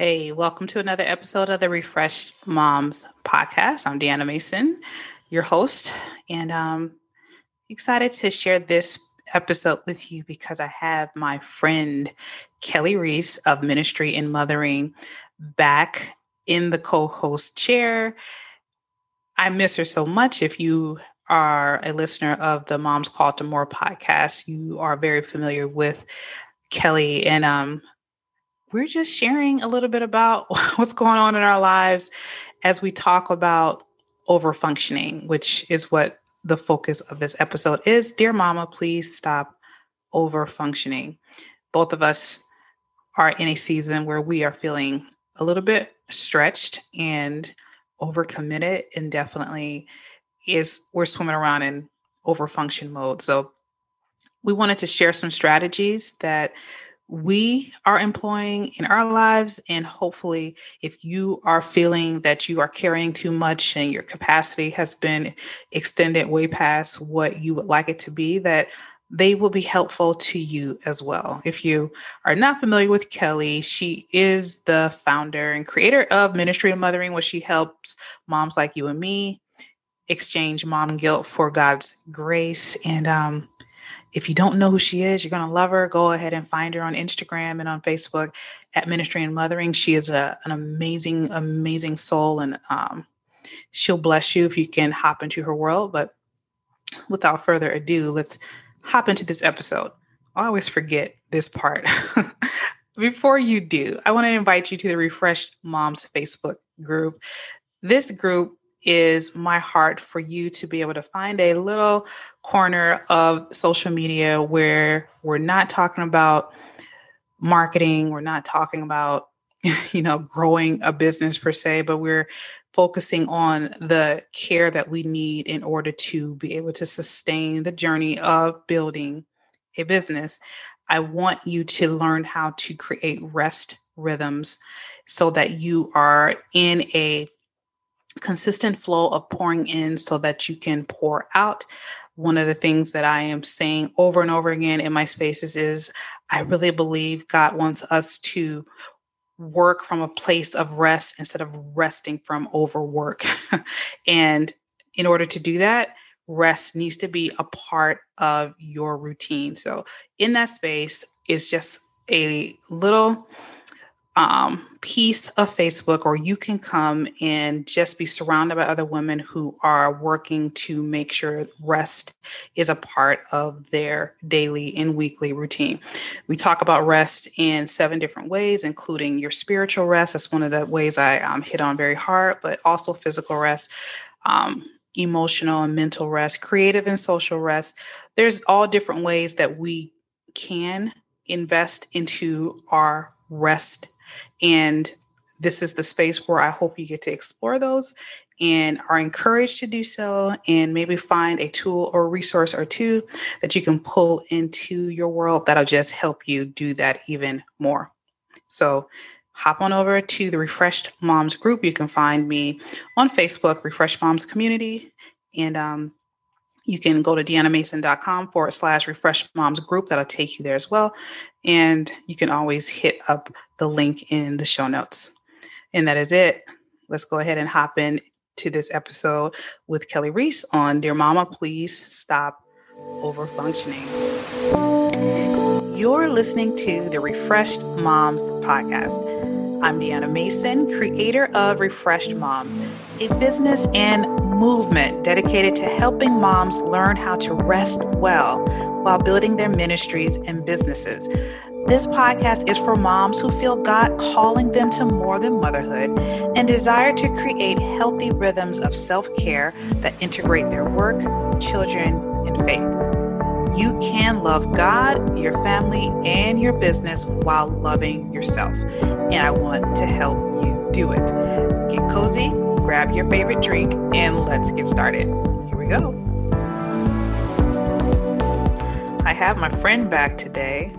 Hey, welcome to another episode of the Refreshed Moms podcast. I'm Deanna Mason, your host, and I'm excited to share this episode with you because I have my friend Keli Reese of Ministry and Mothering back in the co host chair. I miss her so much. If you are a listener of the Moms Call to More podcast, you are very familiar with Keli. And um, we're just sharing a little bit about what's going on in our lives as we talk about overfunctioning, which is what the focus of this episode is. Dear Mama, please stop overfunctioning. Both of us are in a season where we are feeling a little bit stretched and overcommitted, and definitely is we're swimming around in overfunction mode. So we wanted to share some strategies that we are employing in our lives. And hopefully, if you are feeling that you are carrying too much and your capacity has been extended way past what you would like it to be, that they will be helpful to you as well. If you are not familiar with Keli, she is the founder and creator of Ministry of Mothering, where she helps moms like you and me exchange mom guilt for God's grace. And um, if you don't know who she is, you're going to love her. Go ahead and find her on Instagram and on Facebook at Ministry and Mothering. She is a, an amazing, amazing soul, and um, she'll bless you if you can hop into her world. But without further ado, let's hop into this episode. I always forget this part. Before you do, I want to invite you to the Refreshed Moms Facebook group. This group is my heart for you to be able to find a little corner of social media where we're not talking about marketing, we're not talking about you know growing a business per se, but we're focusing on the care that we need in order to be able to sustain the journey of building a business. I want you to learn how to create rest rhythms so that you are in a consistent flow of pouring in so that you can pour out. One of the things that I am saying over and over again in my spaces is I really believe God wants us to work from a place of rest instead of resting from overwork. and in order to do that, rest needs to be a part of your routine. So in that space is just a little um, piece of Facebook, or you can come and just be surrounded by other women who are working to make sure rest is a part of their daily and weekly routine. We talk about rest in seven different ways, including your spiritual rest. That's one of the ways I um, hit on very hard, but also physical rest. Um, emotional and mental rest, creative and social rest. There's all different ways that we can invest into our rest and this is the space where I hope you get to explore those and are encouraged to do so and maybe find a tool or resource or two that you can pull into your world that'll just help you do that even more. So hop on over to the Refreshed Moms group. You can find me on Facebook, Refreshed Moms Community. And um, you can go to deannamason.com forward slash refresh moms group. That'll take you there as well. And you can always hit up the link in the show notes. And that is it. Let's go ahead and hop in to this episode with Keli Reese on Dear Mama, Please Stop Overfunctioning. You're listening to the Refreshed Moms podcast. I'm Deanna Mason, creator of Refreshed Moms, a business and movement dedicated to helping moms learn how to rest well while building their ministries and businesses. This podcast is for moms who feel God calling them to more than motherhood and desire to create healthy rhythms of self care that integrate their work, children, and faith. You can love God, your family, and your business while loving yourself. And I want to help you do it. Get cozy grab your favorite drink, and let's get started. Here we go. I have my friend back today.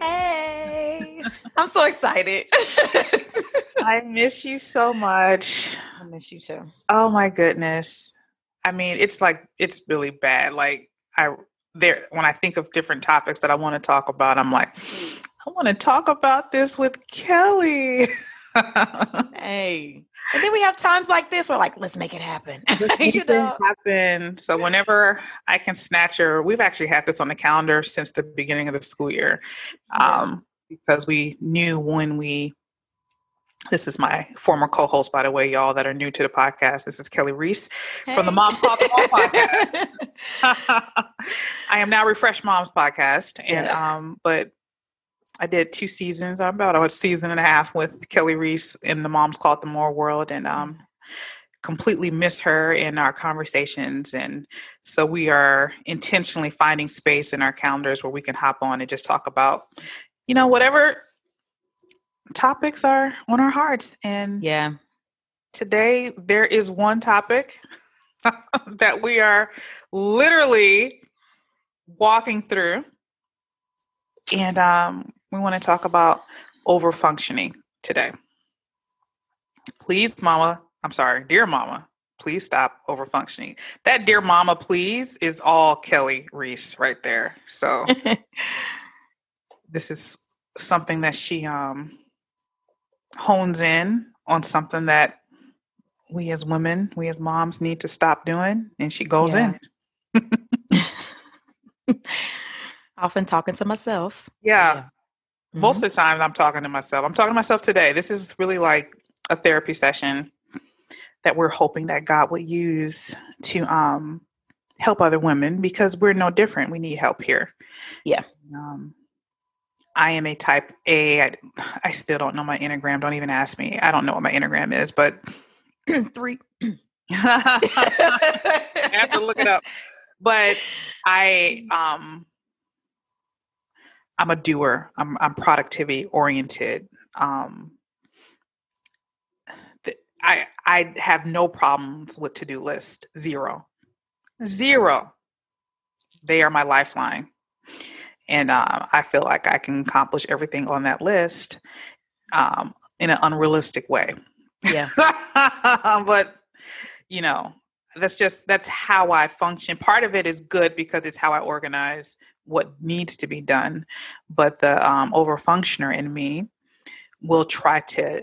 Hey, I'm so excited. I miss you so much. I miss you too. Oh my goodness. I mean, it's like it's really bad. Like I there when I think of different topics that I want to talk about, I'm like, I want to talk about this with Keli. hey. And then we have times like this where like, let's make it happen. you know? happen. So whenever I can snatch her, we've actually had this on the calendar since the beginning of the school year. Um, because we knew when we this is my former co-host, by the way, y'all that are new to the podcast. This is Keli Reese hey. from the Moms the Mom podcast. I am now Refresh Moms podcast, and yes. um, but I did two seasons. I'm about a season and a half with Keli Reese in the Moms Call the More world, and um, completely miss her in our conversations. And so we are intentionally finding space in our calendars where we can hop on and just talk about, you know, whatever topics are on our hearts. And yeah, today there is one topic that we are literally walking through. And um, we want to talk about over functioning today. Please, mama, I'm sorry, dear mama, please stop over functioning. That dear mama, please, is all Keli Reese right there. So this is something that she um hones in on something that we as women, we as moms need to stop doing, and she goes yeah. in. Often talking to myself. Yeah. Mm-hmm. Most of the time, I'm talking to myself. I'm talking to myself today. This is really like a therapy session that we're hoping that God would use to um, help other women because we're no different. We need help here. Yeah. Um, I am a type A. I, I still don't know my Enneagram. Don't even ask me. I don't know what my Enneagram is, but three. I have to look it up. But I um I'm a doer. I'm I'm productivity oriented. Um I I have no problems with to-do list. Zero. Zero. They are my lifeline and uh, I feel like I can accomplish everything on that list um, in an unrealistic way. Yeah, but you know, that's just that's how I function. Part of it is good because it's how I organize what needs to be done, but the um, overfunctioner in me will try to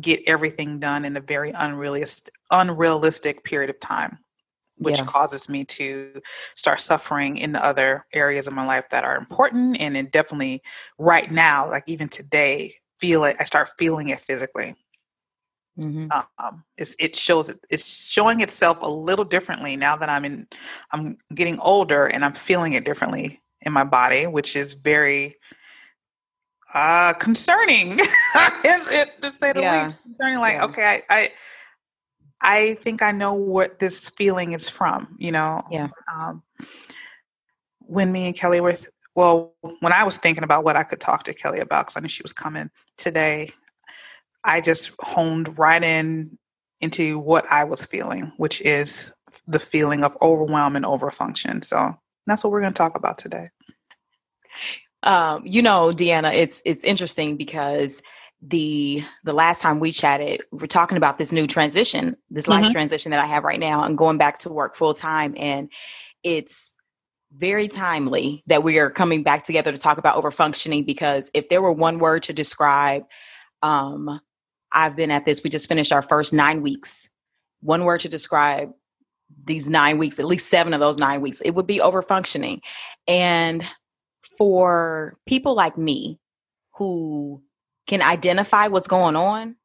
get everything done in a very unrealistic unrealistic period of time which yeah. causes me to start suffering in the other areas of my life that are important and then definitely right now like even today feel it i start feeling it physically mm-hmm. um, it shows it, it's showing itself a little differently now that i'm in i'm getting older and i'm feeling it differently in my body which is very uh concerning is it to say the yeah. least concerning like yeah. okay I, I I think I know what this feeling is from, you know. Yeah. Um, when me and Keli were, th- well, when I was thinking about what I could talk to Keli about, because I knew she was coming today, I just honed right in into what I was feeling, which is the feeling of overwhelm and overfunction. So that's what we're going to talk about today. Um, you know, Deanna, it's it's interesting because the the last time we chatted we're talking about this new transition this life mm-hmm. transition that i have right now and going back to work full time and it's very timely that we are coming back together to talk about overfunctioning because if there were one word to describe um i've been at this we just finished our first nine weeks one word to describe these nine weeks at least seven of those nine weeks it would be overfunctioning and for people like me who can identify what's going on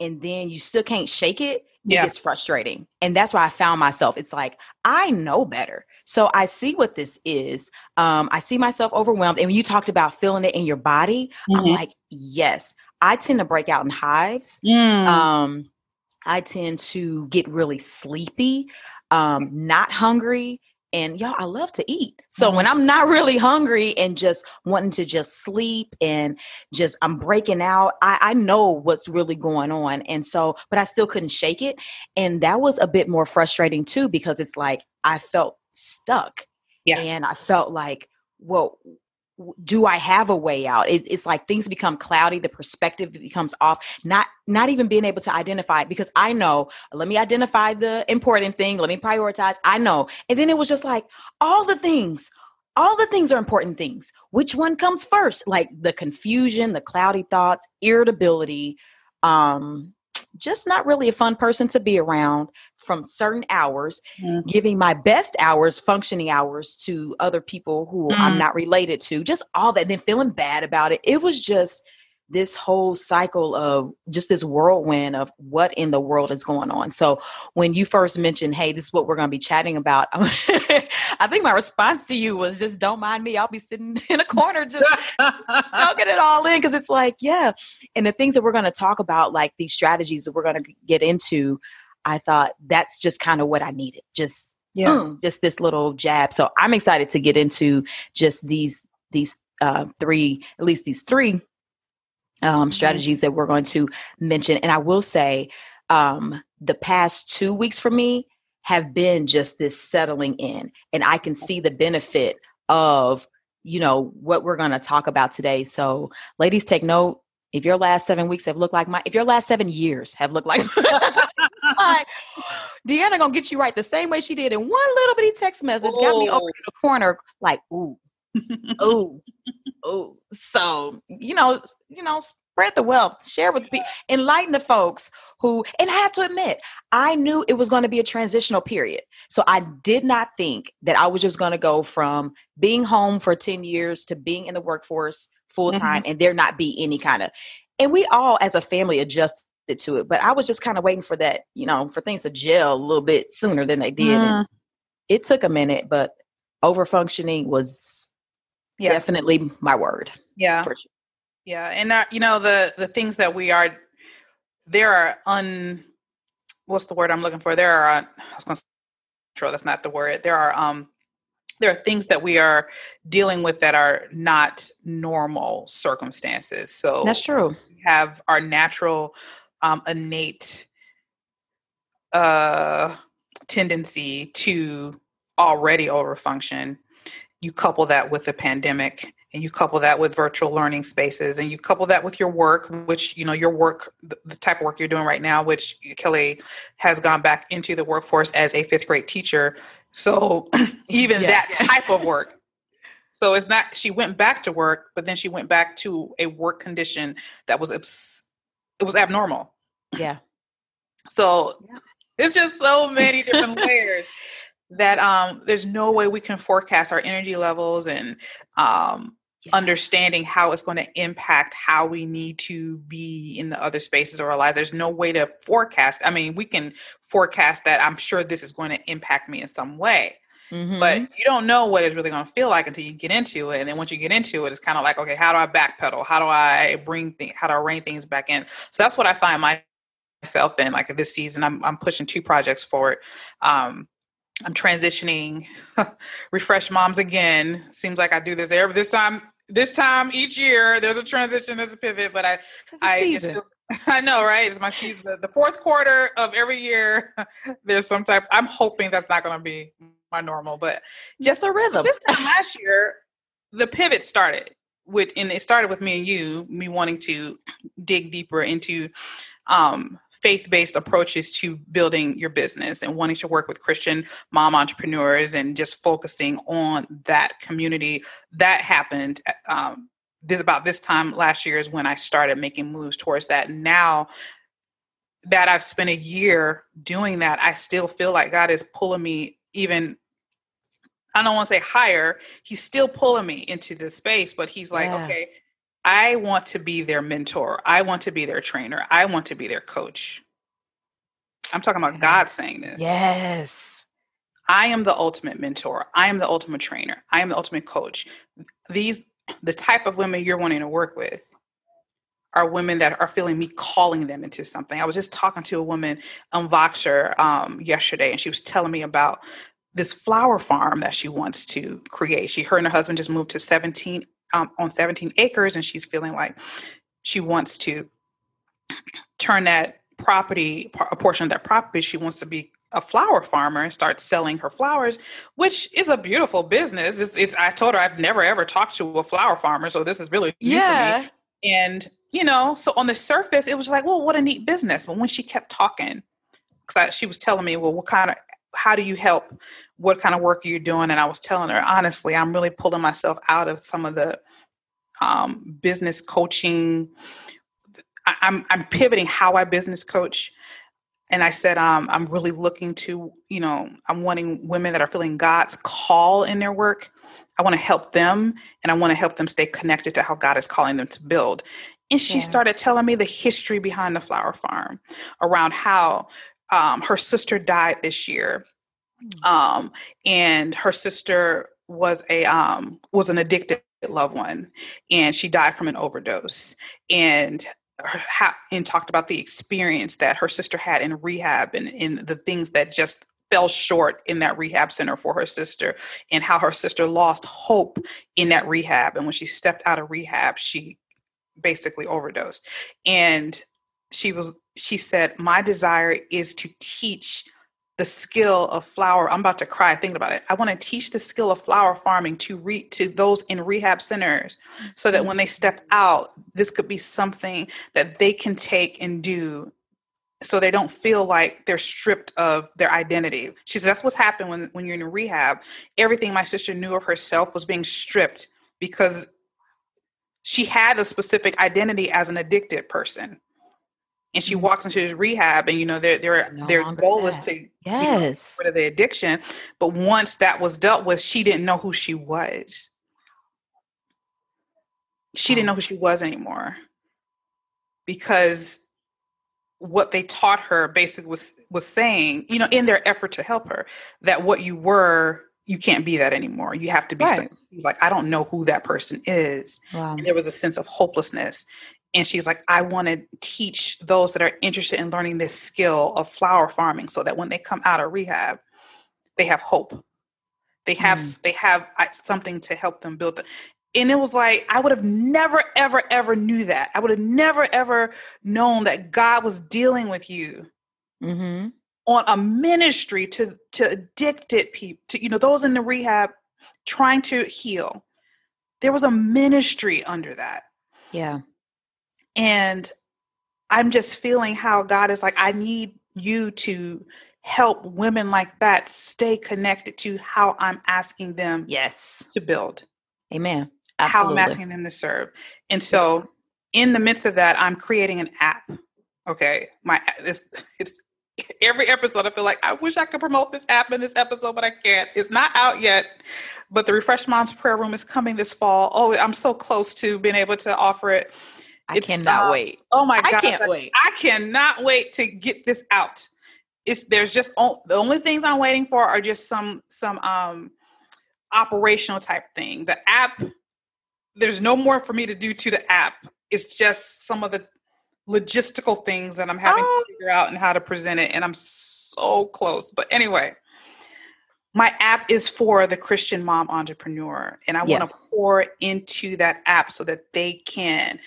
and then you still can't shake it, yeah. it's frustrating. And that's why I found myself. It's like, I know better. So I see what this is. Um, I see myself overwhelmed. And when you talked about feeling it in your body, mm-hmm. I'm like, yes, I tend to break out in hives. Mm. Um, I tend to get really sleepy, um, not hungry and y'all i love to eat so mm-hmm. when i'm not really hungry and just wanting to just sleep and just i'm breaking out I, I know what's really going on and so but i still couldn't shake it and that was a bit more frustrating too because it's like i felt stuck yeah and i felt like well do I have a way out? It, it's like things become cloudy, the perspective becomes off. Not not even being able to identify because I know. Let me identify the important thing. Let me prioritize. I know, and then it was just like all the things all the things are important things. Which one comes first? Like the confusion, the cloudy thoughts, irritability, um, just not really a fun person to be around from certain hours, mm. giving my best hours, functioning hours to other people who mm. I'm not related to, just all that, then feeling bad about it. It was just this whole cycle of just this whirlwind of what in the world is going on. So when you first mentioned, hey, this is what we're going to be chatting about, I think my response to you was just don't mind me. I'll be sitting in a corner just soaking it all in because it's like, yeah. And the things that we're going to talk about, like these strategies that we're going to get into, I thought that's just kind of what I needed. Just yeah. Boom, just this little jab. So I'm excited to get into just these these uh, three, at least these three um, mm-hmm. strategies that we're going to mention. And I will say, um, the past two weeks for me have been just this settling in, and I can see the benefit of you know what we're going to talk about today. So, ladies, take note. If your last seven weeks have looked like my, if your last seven years have looked like, like Deanna gonna get you right the same way she did in one little bitty text message, got me over in the corner, like ooh, ooh, ooh. So you know, you know, spread the wealth, share with people, enlighten the folks who, and I have to admit, I knew it was going to be a transitional period. So I did not think that I was just going to go from being home for 10 years to being in the workforce full time mm-hmm. and there not be any kind of, and we all as a family adjusted to it. But I was just kind of waiting for that, you know, for things to gel a little bit sooner than they did. Mm. it took a minute, but over functioning was yeah. definitely my word. Yeah. Sure. Yeah, and uh, you know the the things that we are there are un what's the word I'm looking for? There are I was going to sure that's not the word. There are um there are things that we are dealing with that are not normal circumstances. So that's true. have our natural um, innate uh, tendency to already overfunction. You couple that with the pandemic and you couple that with virtual learning spaces and you couple that with your work which you know your work the type of work you're doing right now which Keli has gone back into the workforce as a fifth grade teacher. So even that type of work. So it's not she went back to work but then she went back to a work condition that was it was abnormal yeah so yeah. it's just so many different layers that um, there's no way we can forecast our energy levels and um, yeah. understanding how it's going to impact how we need to be in the other spaces of our lives. There's no way to forecast. I mean, we can forecast that I'm sure this is going to impact me in some way. Mm-hmm. But you don't know what it's really going to feel like until you get into it. And then once you get into it, it's kind of like, okay, how do I backpedal? How do I bring things, how do I rein things back in? So that's what I find myself in. Like this season, I'm, I'm pushing two projects forward. Um, I'm transitioning, refresh moms again. Seems like I do this every this time this time each year there's a transition there's a pivot but i i i know right it's my season the fourth quarter of every year there's some type i'm hoping that's not going to be my normal but just a rhythm this time last year the pivot started with and it started with me and you me wanting to dig deeper into um faith-based approaches to building your business and wanting to work with christian mom entrepreneurs and just focusing on that community that happened um, this about this time last year is when i started making moves towards that now that i've spent a year doing that i still feel like god is pulling me even I don't want to say higher. He's still pulling me into this space, but he's like, yeah. okay, I want to be their mentor. I want to be their trainer. I want to be their coach. I'm talking about God saying this. Yes. I am the ultimate mentor. I am the ultimate trainer. I am the ultimate coach. These, the type of women you're wanting to work with, are women that are feeling me calling them into something. I was just talking to a woman on Voxer um, yesterday, and she was telling me about this flower farm that she wants to create. She, her and her husband just moved to 17 um, on 17 acres, and she's feeling like she wants to turn that property, a portion of that property, she wants to be a flower farmer and start selling her flowers, which is a beautiful business. It's, it's I told her I've never ever talked to a flower farmer, so this is really new yeah. for me. And you know, so on the surface, it was like, well, what a neat business. But when she kept talking, because she was telling me, well, what kind of how do you help? What kind of work are you doing? And I was telling her, honestly, I'm really pulling myself out of some of the um, business coaching. I, I'm I'm pivoting how I business coach and I said, um, I'm really looking to, you know, I'm wanting women that are feeling God's call in their work. I want to help them and I want to help them stay connected to how God is calling them to build. And she yeah. started telling me the history behind the flower farm around how um, her sister died this year. Hmm. Um, and her sister was a um, was an addicted loved one and she died from an overdose and and talked about the experience that her sister had in rehab and in the things that just fell short in that rehab center for her sister and how her sister lost hope in that rehab and when she stepped out of rehab she basically overdosed and she was she said my desire is to teach the skill of flower i'm about to cry thinking about it. I want to teach the skill of flower farming to re- to those in rehab centers so that when they mm-hmm. step out this could be something that they can take and do so they don't feel like they're stripped of their identity. She says that's what's happened when, when you're in rehab. Everything my sister knew of herself was being stripped because she had a specific identity as an addicted person and she mm-hmm. walks into this rehab and you know their their no their goal is to yes rid of the addiction but once that was dealt with she didn't know who she was she didn't know who she was anymore because what they taught her basically was was saying you know in their effort to help her that what you were you can't be that anymore you have to be right. like i don't know who that person is wow. and there was a sense of hopelessness and she's like i want to teach those that are interested in learning this skill of flower farming so that when they come out of rehab they have hope. They have mm. they have something to help them build the, and it was like i would have never ever ever knew that. I would have never ever known that god was dealing with you mm-hmm. on a ministry to to addicted people to you know those in the rehab trying to heal. There was a ministry under that. Yeah and I'm just feeling how God is like, I need you to help women like that stay connected to how I'm asking them yes to build. Amen. Absolutely. How I'm asking them to serve. And so in the midst of that, I'm creating an app. Okay. My it's, it's every episode I feel like I wish I could promote this app in this episode, but I can't. It's not out yet. But the Refresh Moms Prayer Room is coming this fall. Oh, I'm so close to being able to offer it I it's, cannot uh, wait. Oh my god! I can't wait. I cannot wait to get this out. It's there's just the only things I'm waiting for are just some some um operational type thing. The app, there's no more for me to do to the app. It's just some of the logistical things that I'm having oh. to figure out and how to present it, and I'm so close. But anyway, my app is for the Christian mom entrepreneur, and I yeah. want to pour into that app so that they can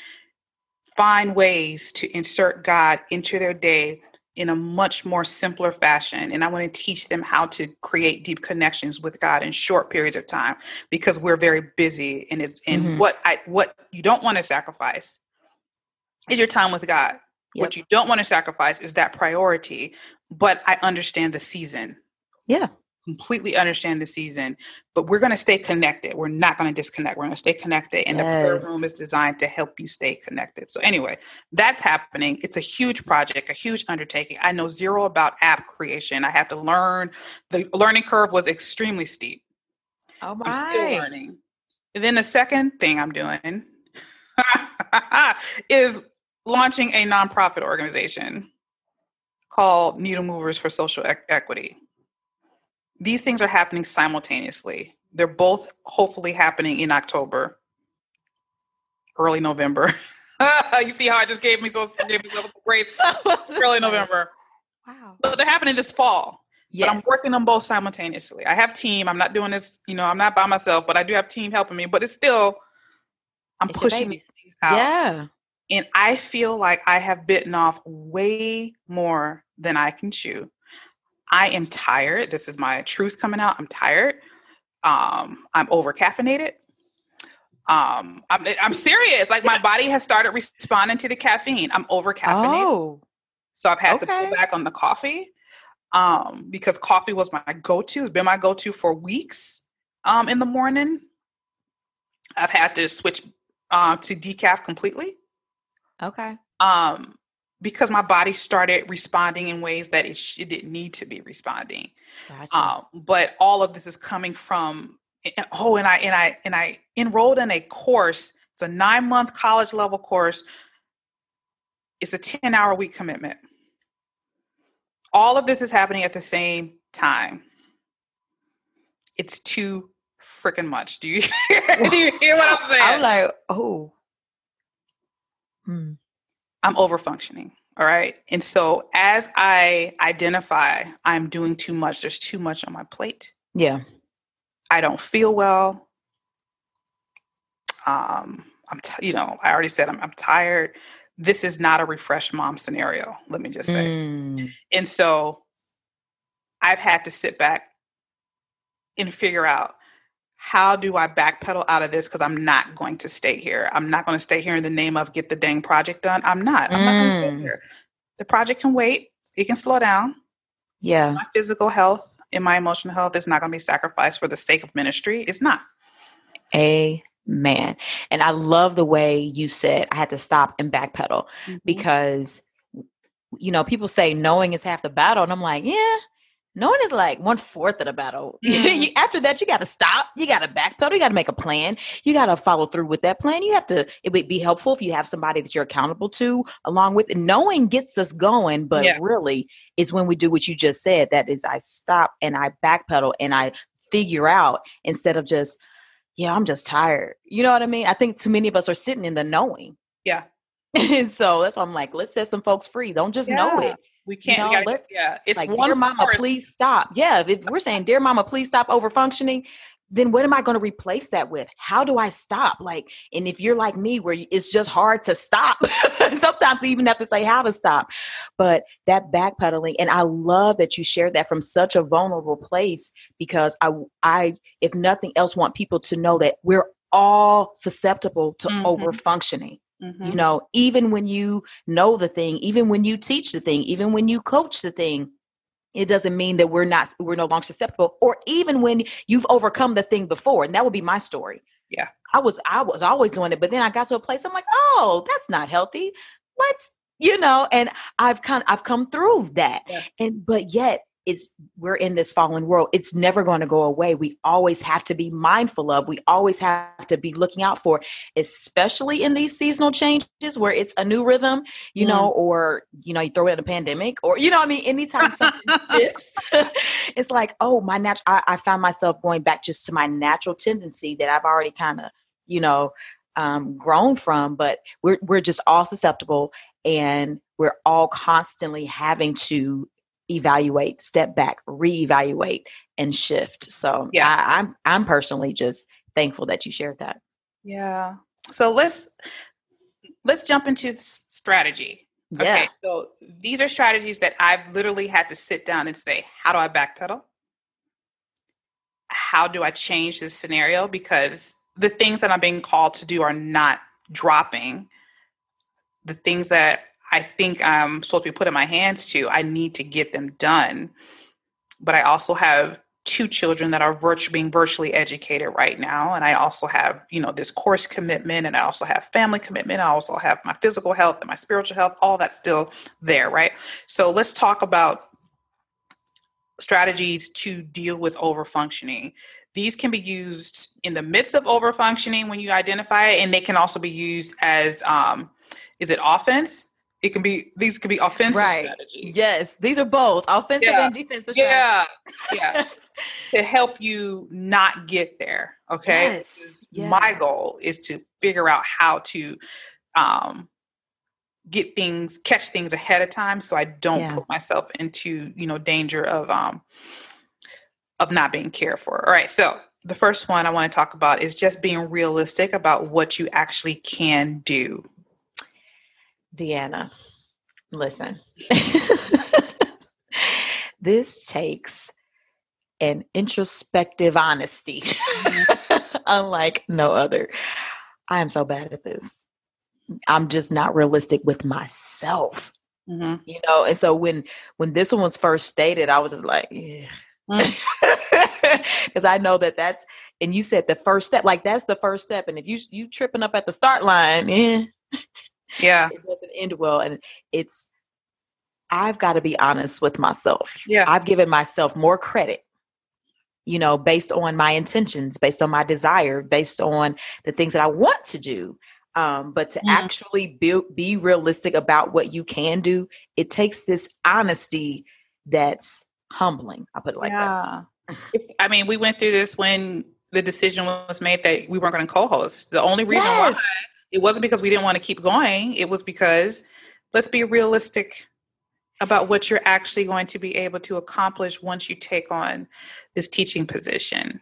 find ways to insert God into their day in a much more simpler fashion. And I want to teach them how to create deep connections with God in short periods of time because we're very busy and it's and mm-hmm. what I what you don't want to sacrifice is your time with God. Yep. What you don't want to sacrifice is that priority, but I understand the season. Yeah completely understand the season, but we're going to stay connected. We're not going to disconnect. We're going to stay connected. And yes. the prayer room is designed to help you stay connected. So, anyway, that's happening. It's a huge project, a huge undertaking. I know zero about app creation. I had to learn. The learning curve was extremely steep. Oh, my. I'm still learning. And then the second thing I'm doing is launching a nonprofit organization called Needle Movers for Social e- Equity these things are happening simultaneously. They're both hopefully happening in October, early November. you see how I just gave me so gave myself grace. early November. Wow. But they're happening this fall. Yes. But I'm working on both simultaneously. I have team. I'm not doing this, you know, I'm not by myself, but I do have team helping me. But it's still I'm it's pushing these things out. Yeah. And I feel like I have bitten off way more than I can chew. I am tired. This is my truth coming out. I'm tired. Um, I'm over caffeinated. Um, I'm, I'm serious. Like my body has started responding to the caffeine. I'm over caffeinated. Oh. So I've had okay. to pull back on the coffee. um, because coffee was my go-to. It's been my go-to for weeks um, in the morning. I've had to switch uh, to decaf completely. Okay. Um, because my body started responding in ways that it, sh- it didn't need to be responding. Gotcha. Um, but all of this is coming from oh, and I and I and I enrolled in a course. It's a nine month college level course. It's a ten hour week commitment. All of this is happening at the same time. It's too freaking much. Do you hear, do you hear what I'm saying? I'm like, oh. Hmm. I'm over functioning. All right. And so as I identify I'm doing too much, there's too much on my plate. Yeah. I don't feel well. Um, I'm, t- you know, I already said I'm, I'm tired. This is not a refresh mom scenario. Let me just say. Mm. And so I've had to sit back and figure out how do I backpedal out of this? Because I'm not going to stay here. I'm not going to stay here in the name of get the dang project done. I'm not. I'm mm. not going to stay here. The project can wait. It can slow down. Yeah. My physical health and my emotional health is not going to be sacrificed for the sake of ministry. It's not. Amen. And I love the way you said I had to stop and backpedal mm-hmm. because you know, people say knowing is half the battle. And I'm like, yeah, knowing is like one fourth of the battle. After that, you got to stop. You got to backpedal. You got to make a plan. You got to follow through with that plan. You have to. It would be helpful if you have somebody that you're accountable to, along with knowing gets us going. But yeah. really, it's when we do what you just said. That is, I stop and I backpedal and I figure out instead of just, yeah, I'm just tired. You know what I mean? I think too many of us are sitting in the knowing. Yeah. and so that's why I'm like, let's set some folks free. Don't just yeah. know it we can't. Know, we gotta, yeah, it's like, one. Dear mama, fourth. please stop. Yeah, if we're saying, dear mama, please stop over functioning, then what am I going to replace that with? How do I stop? Like, and if you're like me, where it's just hard to stop, sometimes you even have to say how to stop. But that backpedaling, and I love that you shared that from such a vulnerable place because I, I, if nothing else, want people to know that we're all susceptible to mm-hmm. over functioning. Mm-hmm. You know, even when you know the thing, even when you teach the thing, even when you coach the thing, it doesn't mean that we're not we're no longer susceptible or even when you've overcome the thing before and that would be my story yeah i was i was always doing it but then i got to a place i'm like oh that's not healthy let's you know and i've kind of i've come through that yeah. and but yet it's we're in this fallen world. It's never going to go away. We always have to be mindful of we always have to be looking out for especially in these seasonal changes where it's a new rhythm you mm. know or you know you throw in a pandemic or you know i mean? Anytime something shifts it's like oh my natural I, I found myself going back just to my natural tendency that i've already kind of you know um, grown from but we're we're just all susceptible and we're all constantly having to evaluate, step back, reevaluate, and shift. So yeah, I, I'm I'm personally just thankful that you shared that. Yeah. So let's let's jump into strategy. Yeah. Okay. So these are strategies that I've literally had to sit down and say, how do I backpedal? How do I change this scenario? Because the things that I'm being called to do are not dropping. The things that I think I'm supposed to be putting my hands to, I need to get them done. But I also have two children that are virtually being virtually educated right now and i also have you know this course commitment and i also have family commitment i also have my physical health and my spiritual health all that's still there right? So let's talk about strategies to deal with overfunctioning. These can be used in the midst of overfunctioning when you identify it and they can also be used as um, is it offense it can be these can be offensive right. strategies. Yes, these are both offensive yeah. and defensive. Strategies. Yeah, yeah. to help you not get there. Okay, yes. Yeah. my goal is to figure out how to um, get things, catch things ahead of time, so I don't yeah. put myself into you know danger of um of not being cared for. All right, so the first one I want to talk about is just being realistic about what you actually can do. Deanna, listen. this takes an introspective honesty, unlike no other. I am so bad at this. I'm just not realistic with myself. Mm-hmm. You know, and so when when this one was first stated, I was just like. Because mm. I know that that's, and you said the first step, like that's the first step. And if you you tripping up at the start line, eh, yeah, it doesn't end well. And it's, I've got to be honest with myself. Yeah, I've given myself more credit you know, based on my intentions, based on my desire, based on the things that I want to do. Um, but to actually be, be realistic about what you can do, it takes this honesty that's humbling. I put it like yeah. that. I mean, we went through this when the decision was made that we weren't going to co-host. The only reason yes. why it wasn't because we didn't want to keep going. It was because let's be realistic about what you're actually going to be able to accomplish once you take on this teaching position.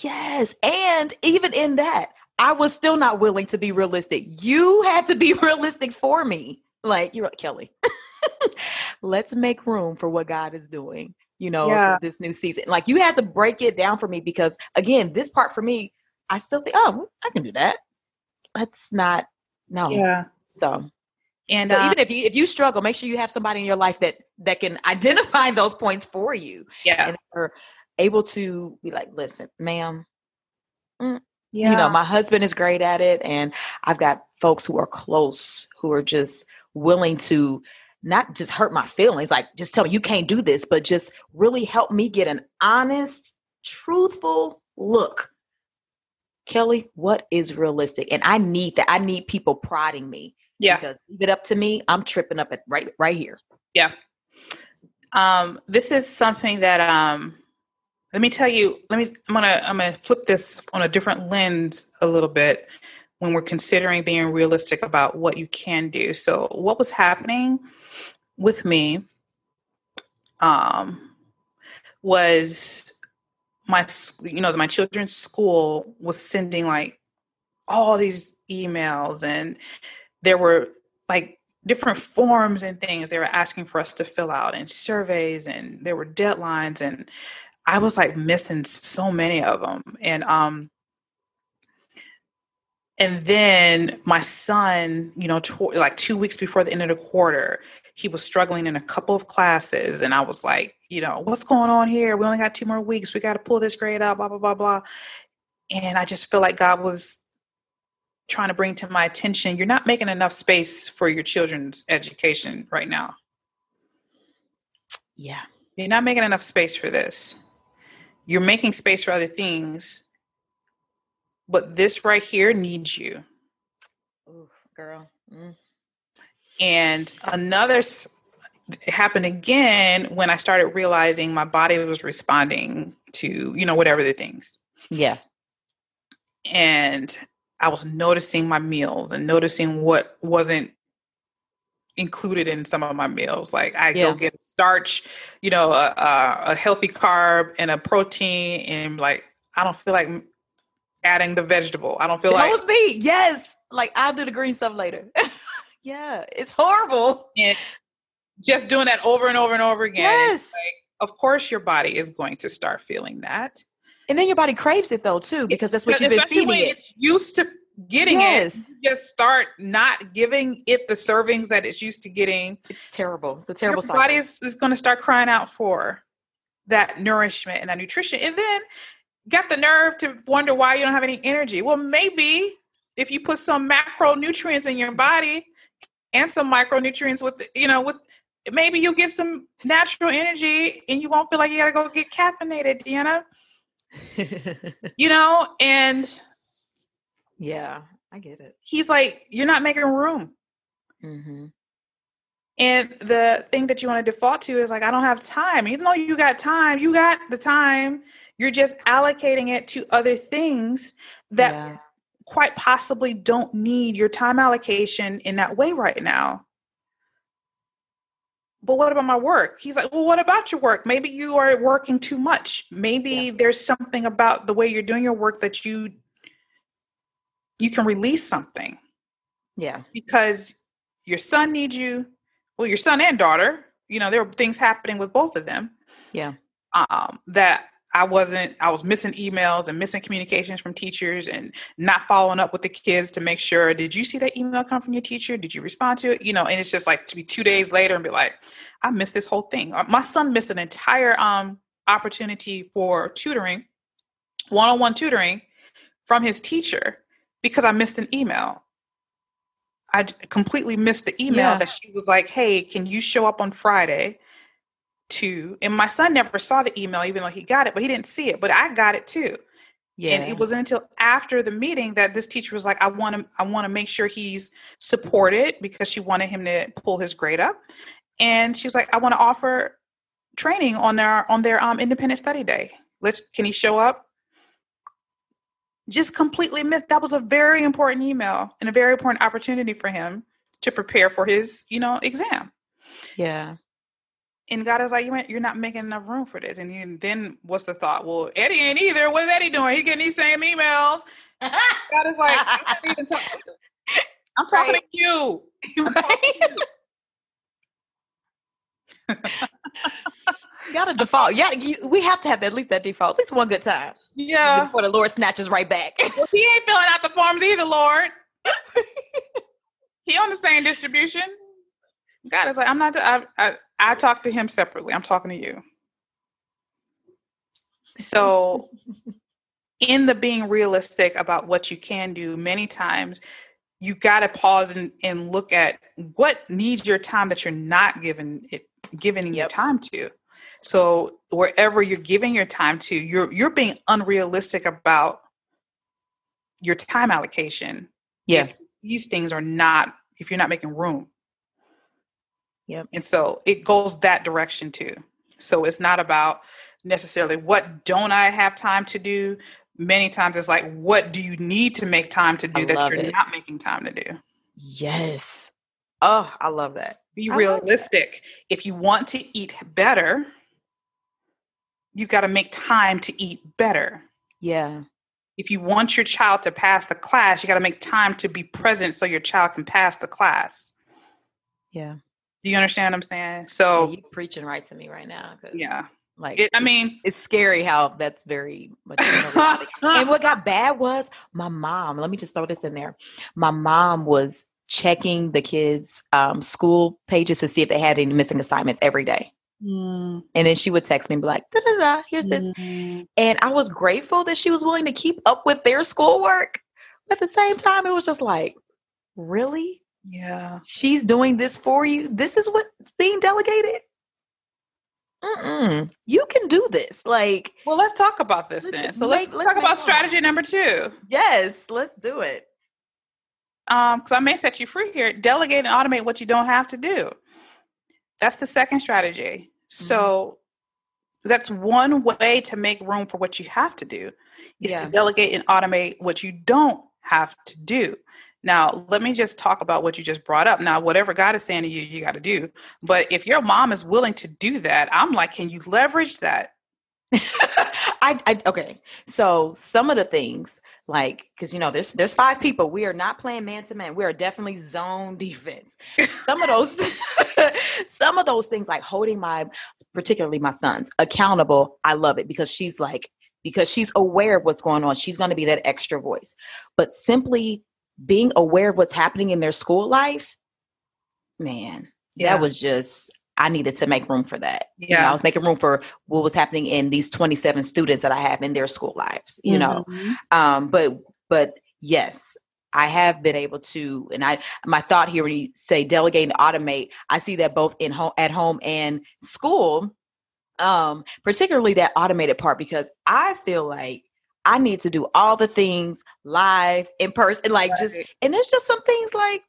Yes. And even in that, I was still not willing to be realistic. You had to be realistic for me. Like, you're like, Keli, let's make room for what God is doing, you know, yeah. this new season. Like, you had to break it down for me because, again, this part for me, I still think, oh, I can do that. That's not, no. Yeah. So, and so uh, even if you if you struggle, make sure you have somebody in your life that that can identify those points for you. Yeah, and are able to be like, listen, ma'am. Mm, yeah. You know, my husband is great at it, and I've got folks who are close who are just willing to not just hurt my feelings, like just tell me you can't do this, but just really help me get an honest, truthful look. Keli, what is realistic? And I need that. I need people prodding me yeah. Because leave it up to me, I'm tripping up at right right here. Yeah. Um, this is something that um let me tell you, let me I'm gonna I'm gonna flip this on a different lens a little bit when we're considering being realistic about what you can do. So what was happening with me um was my you know my children's school was sending like all these emails and there were like different forms and things they were asking for us to fill out and surveys and there were deadlines and i was like missing so many of them and um and then my son you know tw- like two weeks before the end of the quarter he was struggling in a couple of classes and i was like you know what's going on here we only got two more weeks we got to pull this grade out blah blah blah blah and i just feel like god was trying to bring to my attention you're not making enough space for your children's education right now. Yeah. You're not making enough space for this. You're making space for other things. But this right here needs you. Ooh, girl. Mm. And another it happened again when I started realizing my body was responding to, you know, whatever the things. Yeah. And I was noticing my meals and noticing what wasn't included in some of my meals. Like I yeah. go get starch, you know, a, a, a, healthy carb and a protein, and like I don't feel like adding the vegetable. I don't feel that like was me. Yes, like I'll do the green stuff later. yeah, it's horrible. And just doing that over and over and over again. Yes. Like, of course, your body is going to start feeling that. And then your body craves it though too, because that's what you've been feeding when it. It's used to getting yes. it. just start not giving it the servings that it's used to getting. It's terrible. It's a terrible. Your body is, is going to start crying out for that nourishment and that nutrition, and then got the nerve to wonder why you don't have any energy. Well, maybe if you put some macronutrients in your body and some micronutrients with you know with maybe you'll get some natural energy and you won't feel like you gotta go get caffeinated, Deanna. you know, and yeah, I get it. He's like, you're not making room. Mm-hmm. And the thing that you want to default to is like, I don't have time. Even though you got time, you got the time. You're just allocating it to other things that yeah. quite possibly don't need your time allocation in that way right now but what about my work? He's like, well, what about your work? Maybe you are working too much. Maybe yeah. there's something about the way you're doing your work that you you can release something. Yeah. Because your son needs you. Well, your son and daughter, you know, there were things happening with both of them. Yeah. Um, that I wasn't, I was missing emails and missing communications from teachers and not following up with the kids to make sure, did you see that email come from your teacher? Did you respond to it? You know, and it's just like to be two days later and be like, I missed this whole thing. Uh, my son missed an entire um, opportunity for tutoring, one on one tutoring from his teacher because I missed an email. I completely missed the email yeah. that she was like, hey, can you show up on Friday? to, and my son never saw the email, even though he got it, but he didn't see it. But I got it too. Yeah. And it wasn't until after the meeting that this teacher was like, I want to, I want to make sure he's supported because she wanted him to pull his grade up. And she was like, I want to offer training on their on their um independent study day. Let's can he show up? Just completely missed. That was a very important email and a very important opportunity for him to prepare for his, you know, exam. Yeah. And God is like, you you're not making enough room for this. And then what's the thought? Well, Eddie ain't either. What's Eddie doing? He getting these same emails. God is like, I'm, talk- I'm talking right. to you. I'm talking to you. you gotta default. Yeah, you, we have to have at least that default, at least one good time. Yeah. Before the Lord snatches right back. well, he ain't filling out the forms either, Lord. he on the same distribution. God is like, I'm not. I, I I talk to him separately. I'm talking to you. So, in the being realistic about what you can do, many times you got to pause and, and look at what needs your time that you're not giving it giving yep. your time to. So wherever you're giving your time to, you're you're being unrealistic about your time allocation. Yeah. these things are not if you're not making room. Yep. And so it goes that direction too. So it's not about necessarily what don't I have time to do. Many times it's like, what do you need to make time to do I that you're it. not making time to do? Yes. Oh, I love that. Be I realistic. If you want to eat better, you got to make time to eat better. Yeah. If you want your child to pass the class, you got to make time to be present so your child can pass the class. Yeah. Do you understand what I'm saying? So yeah, you preaching right to me right now. Yeah. Like it, I mean, it's scary how that's very much. and what got bad was my mom. Let me just throw this in there. My mom was checking the kids' um, school pages to see if they had any missing assignments every day. Mm. And then she would text me and be like, da, da, da, here's this. Mm. And I was grateful that she was willing to keep up with their schoolwork. But at the same time, it was just like, really? Yeah. She's doing this for you. This is what's being delegated. Mm-mm. You can do this. Like, well, let's talk about this then. So let's, let's talk about strategy number two. Yes, let's do it. Um, because I may set you free here. Delegate and automate what you don't have to do. That's the second strategy. Mm-hmm. So that's one way to make room for what you have to do is yeah. to delegate and automate what you don't have to do. Now, let me just talk about what you just brought up. Now, whatever God is saying to you, you got to do. But if your mom is willing to do that, I'm like, can you leverage that? I, I, okay. So some of the things, like, because you know, there's there's five people. We are not playing man to man. We are definitely zone defense. Some of those, some of those things, like holding my, particularly my sons, accountable. I love it because she's like, because she's aware of what's going on. She's going to be that extra voice. But simply being aware of what's happening in their school life, man, yeah. that was just I needed to make room for that. Yeah. You know, I was making room for what was happening in these 27 students that I have in their school lives, you mm-hmm. know. Um, but but yes, I have been able to, and I my thought here when you say delegate and automate, I see that both in home at home and school. Um, particularly that automated part because I feel like I need to do all the things live in person, like right. just, and there's just some things like,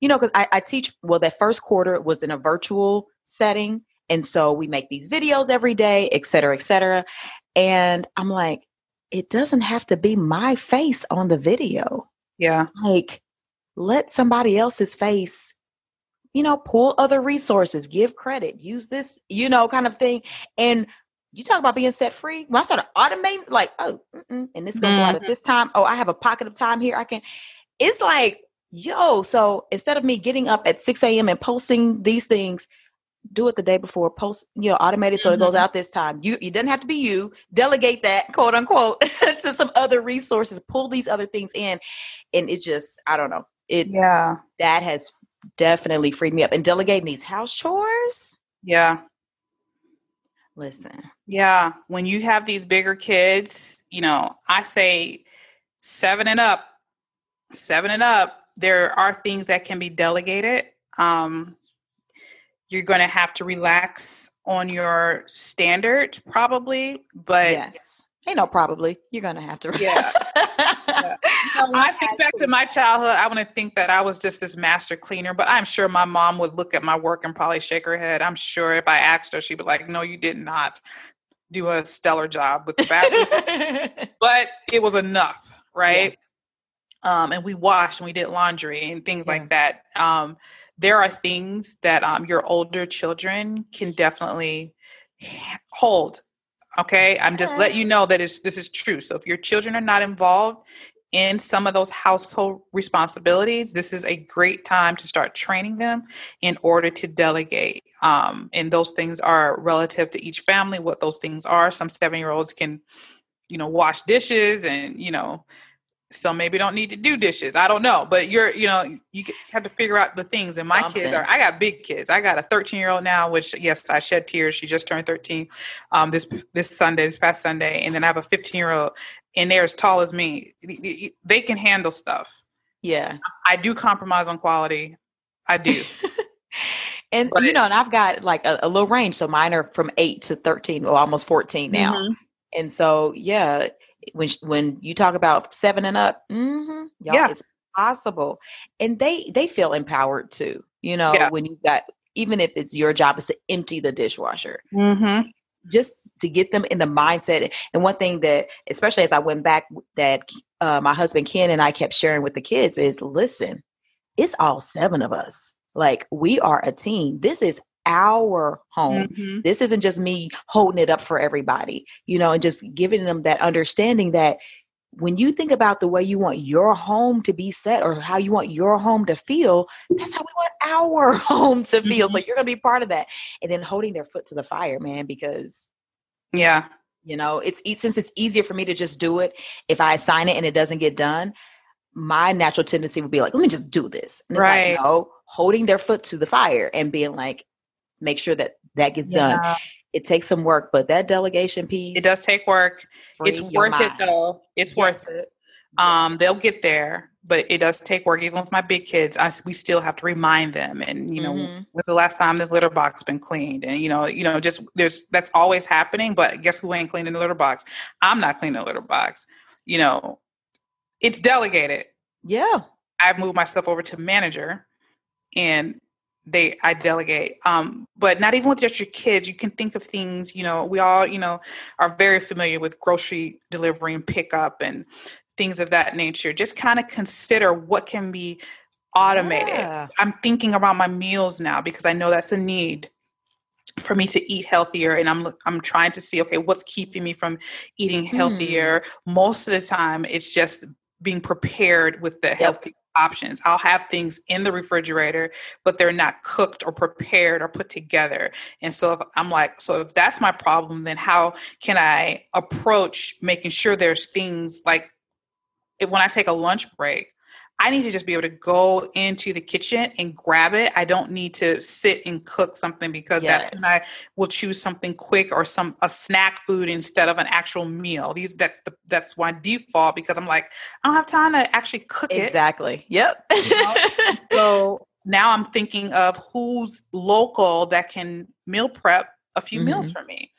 you know, because I, I teach, well, that first quarter was in a virtual setting. And so we make these videos every day, et cetera, et cetera. And I'm like, it doesn't have to be my face on the video. Yeah. Like, let somebody else's face, you know, pull other resources, give credit, use this, you know, kind of thing. And you talk about being set free. When I started automating, like, oh, and this is gonna mm-hmm. go out at mm-hmm. this time. Oh, I have a pocket of time here. I can. It's like, yo. So instead of me getting up at six a.m. and posting these things, do it the day before post you know automated so it goes mm-hmm. out this time. You it doesn't have to be you. Delegate that quote unquote to some other resources. Pull these other things in and it just i don't know. It yeah. that has definitely freed me up. And delegating these house chores? Yeah. Listen. Yeah. When you have these bigger kids you know i say seven and up seven and up. There are things that can be delegated. Um you're going to have to relax on your standards probably but yes. Ain't no probably. You're going to have to yeah, yeah. You know, when i think back to my childhood i want to think that i was just this master cleaner but i'm sure my mom would look at my work and probably shake her head. I'm sure if i asked her she'd be like no you did not do a stellar job with the bathroom. But it was enough right? Yeah. um and we washed and we did laundry and things yeah. like that. Um there are things that um, your older children can definitely hold. Okay, I'm just yes. letting you know that is this is true. So if your children are not involved in some of those household responsibilities, this is a great time to start training them in order to delegate. Um, and those things are relative to each family. What those things are. Some seven year olds can, you know, wash dishes and you know some maybe don't need to do dishes. I don't know, but you're, you know, you have to figure out the things. And my kids are, I got big kids. I got a 13 year old now, which yes, I shed tears. She just turned 13 um, this this Sunday, this past Sunday, and then I have a 15 year old, and they're as tall as me. They can handle stuff. Yeah, I do compromise on quality. I do. and but, you know, and I've got like a, a, little range. So mine are from eight to 13, or almost 14 now. Mm-hmm. And so, yeah, when when you talk about seven and up, mm-hmm, yeah, it's possible, and they they feel empowered too. You know, yeah. when you got even if it's your job is to empty the dishwasher. Mm-hmm. Just to get them in the mindset. And one thing that, especially as I went back, that uh, my husband Ken and I kept sharing with the kids is listen, it's all seven of us. Like we are a team. This is our home. Mm-hmm. This isn't just me holding it up for everybody, you know, and just giving them that understanding that when you think about the way you want your home to be set or how you want your home to feel, that's how we want our home to feel. Mm-hmm. So you're going to be part of that. And then holding their foot to the fire, man, because yeah, you know, it's since it's easier for me to just do it if I assign it and it doesn't get done, my natural tendency would be like, let me just do this. And right. Like, no, holding their foot to the fire and being like, make sure that that gets yeah. done. It takes some work, but that delegation piece. It does take work. It's worth mind. it though. It's yes. worth it. Um, they'll get there, but it does take work. Even with my big kids, I, we still have to remind them. And you know, mm-hmm. when's the last time this litter box been cleaned? And you know, you know, just there's that's always happening. But guess who ain't cleaning the litter box? I'm not cleaning the litter box. You know, it's delegated. Yeah, I've moved myself over to manager, and they I delegate. Um, but not even with just your kids, you can think of things, you know, we all, you know, are very familiar with grocery delivery and pickup and things of that nature. Just kind of consider what can be automated. Yeah. I'm thinking about my meals now because I know that's a need for me to eat healthier and I'm I'm trying to see okay what's keeping me from eating healthier. Mm. Most of the time it's just being prepared with the yep. healthy options. I'll have things in the refrigerator, but they're not cooked or prepared or put together. And so if I'm like, so if that's my problem, then how can I approach making sure there's things like when I take a lunch break, I need to just be able to go into the kitchen and grab it. I don't need to sit and cook something because yes. that's when I will choose something quick or some a snack food instead of an actual meal. These that's the that's my default because I'm like I don't have time to actually cook it. Exactly. Yep. You know? so now I'm thinking of who's local that can meal prep a few mm-hmm. meals for me.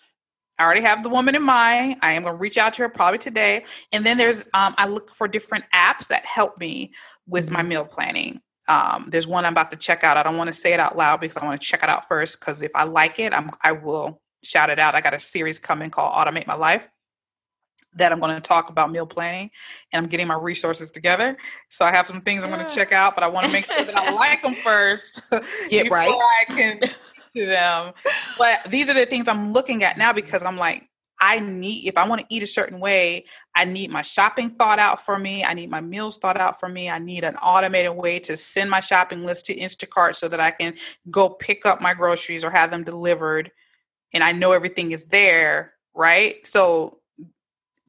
I already have the woman in mind. I am going to reach out to her probably today. And then there's, um, I look for different apps that help me with my mm-hmm. meal planning. Um, there's one I'm about to check out. I don't want to say it out loud because I want to check it out first. Because if I like it, I'm, I will shout it out. I got a series coming called Automate My Life that I'm going to talk about meal planning and I'm getting my resources together. So I have some things I'm going to check out, but I want to make sure that I like them first yeah, before right. I can to them. But these are the things I'm looking at now because I'm like, I need, if I want to eat a certain way, I need my shopping thought out for me. I need my meals thought out for me. I need an automated way to send my shopping list to Instacart so that I can go pick up my groceries or have them delivered. And I know everything is there, right? So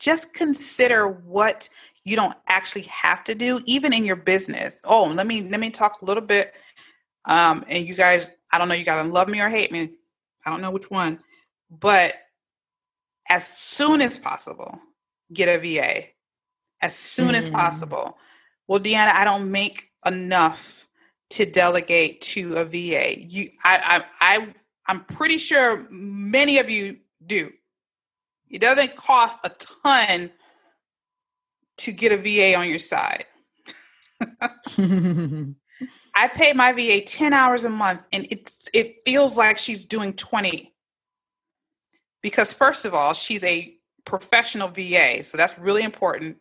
just consider what you don't actually have to do, even in your business. Oh, let me let me talk a little bit. Um, and you guys, I don't know, you gotta love me or hate me. I don't know which one, but as soon as possible, get a VA. As soon mm. as possible. Well, Deanna, I don't make enough to delegate to a VA. You, I, I, I, I'm pretty sure many of you do. It doesn't cost a ton to get a VA on your side. I pay my VA 10 hours a month and it's it feels like she's doing 20 because first of all she's a professional va so that's really important.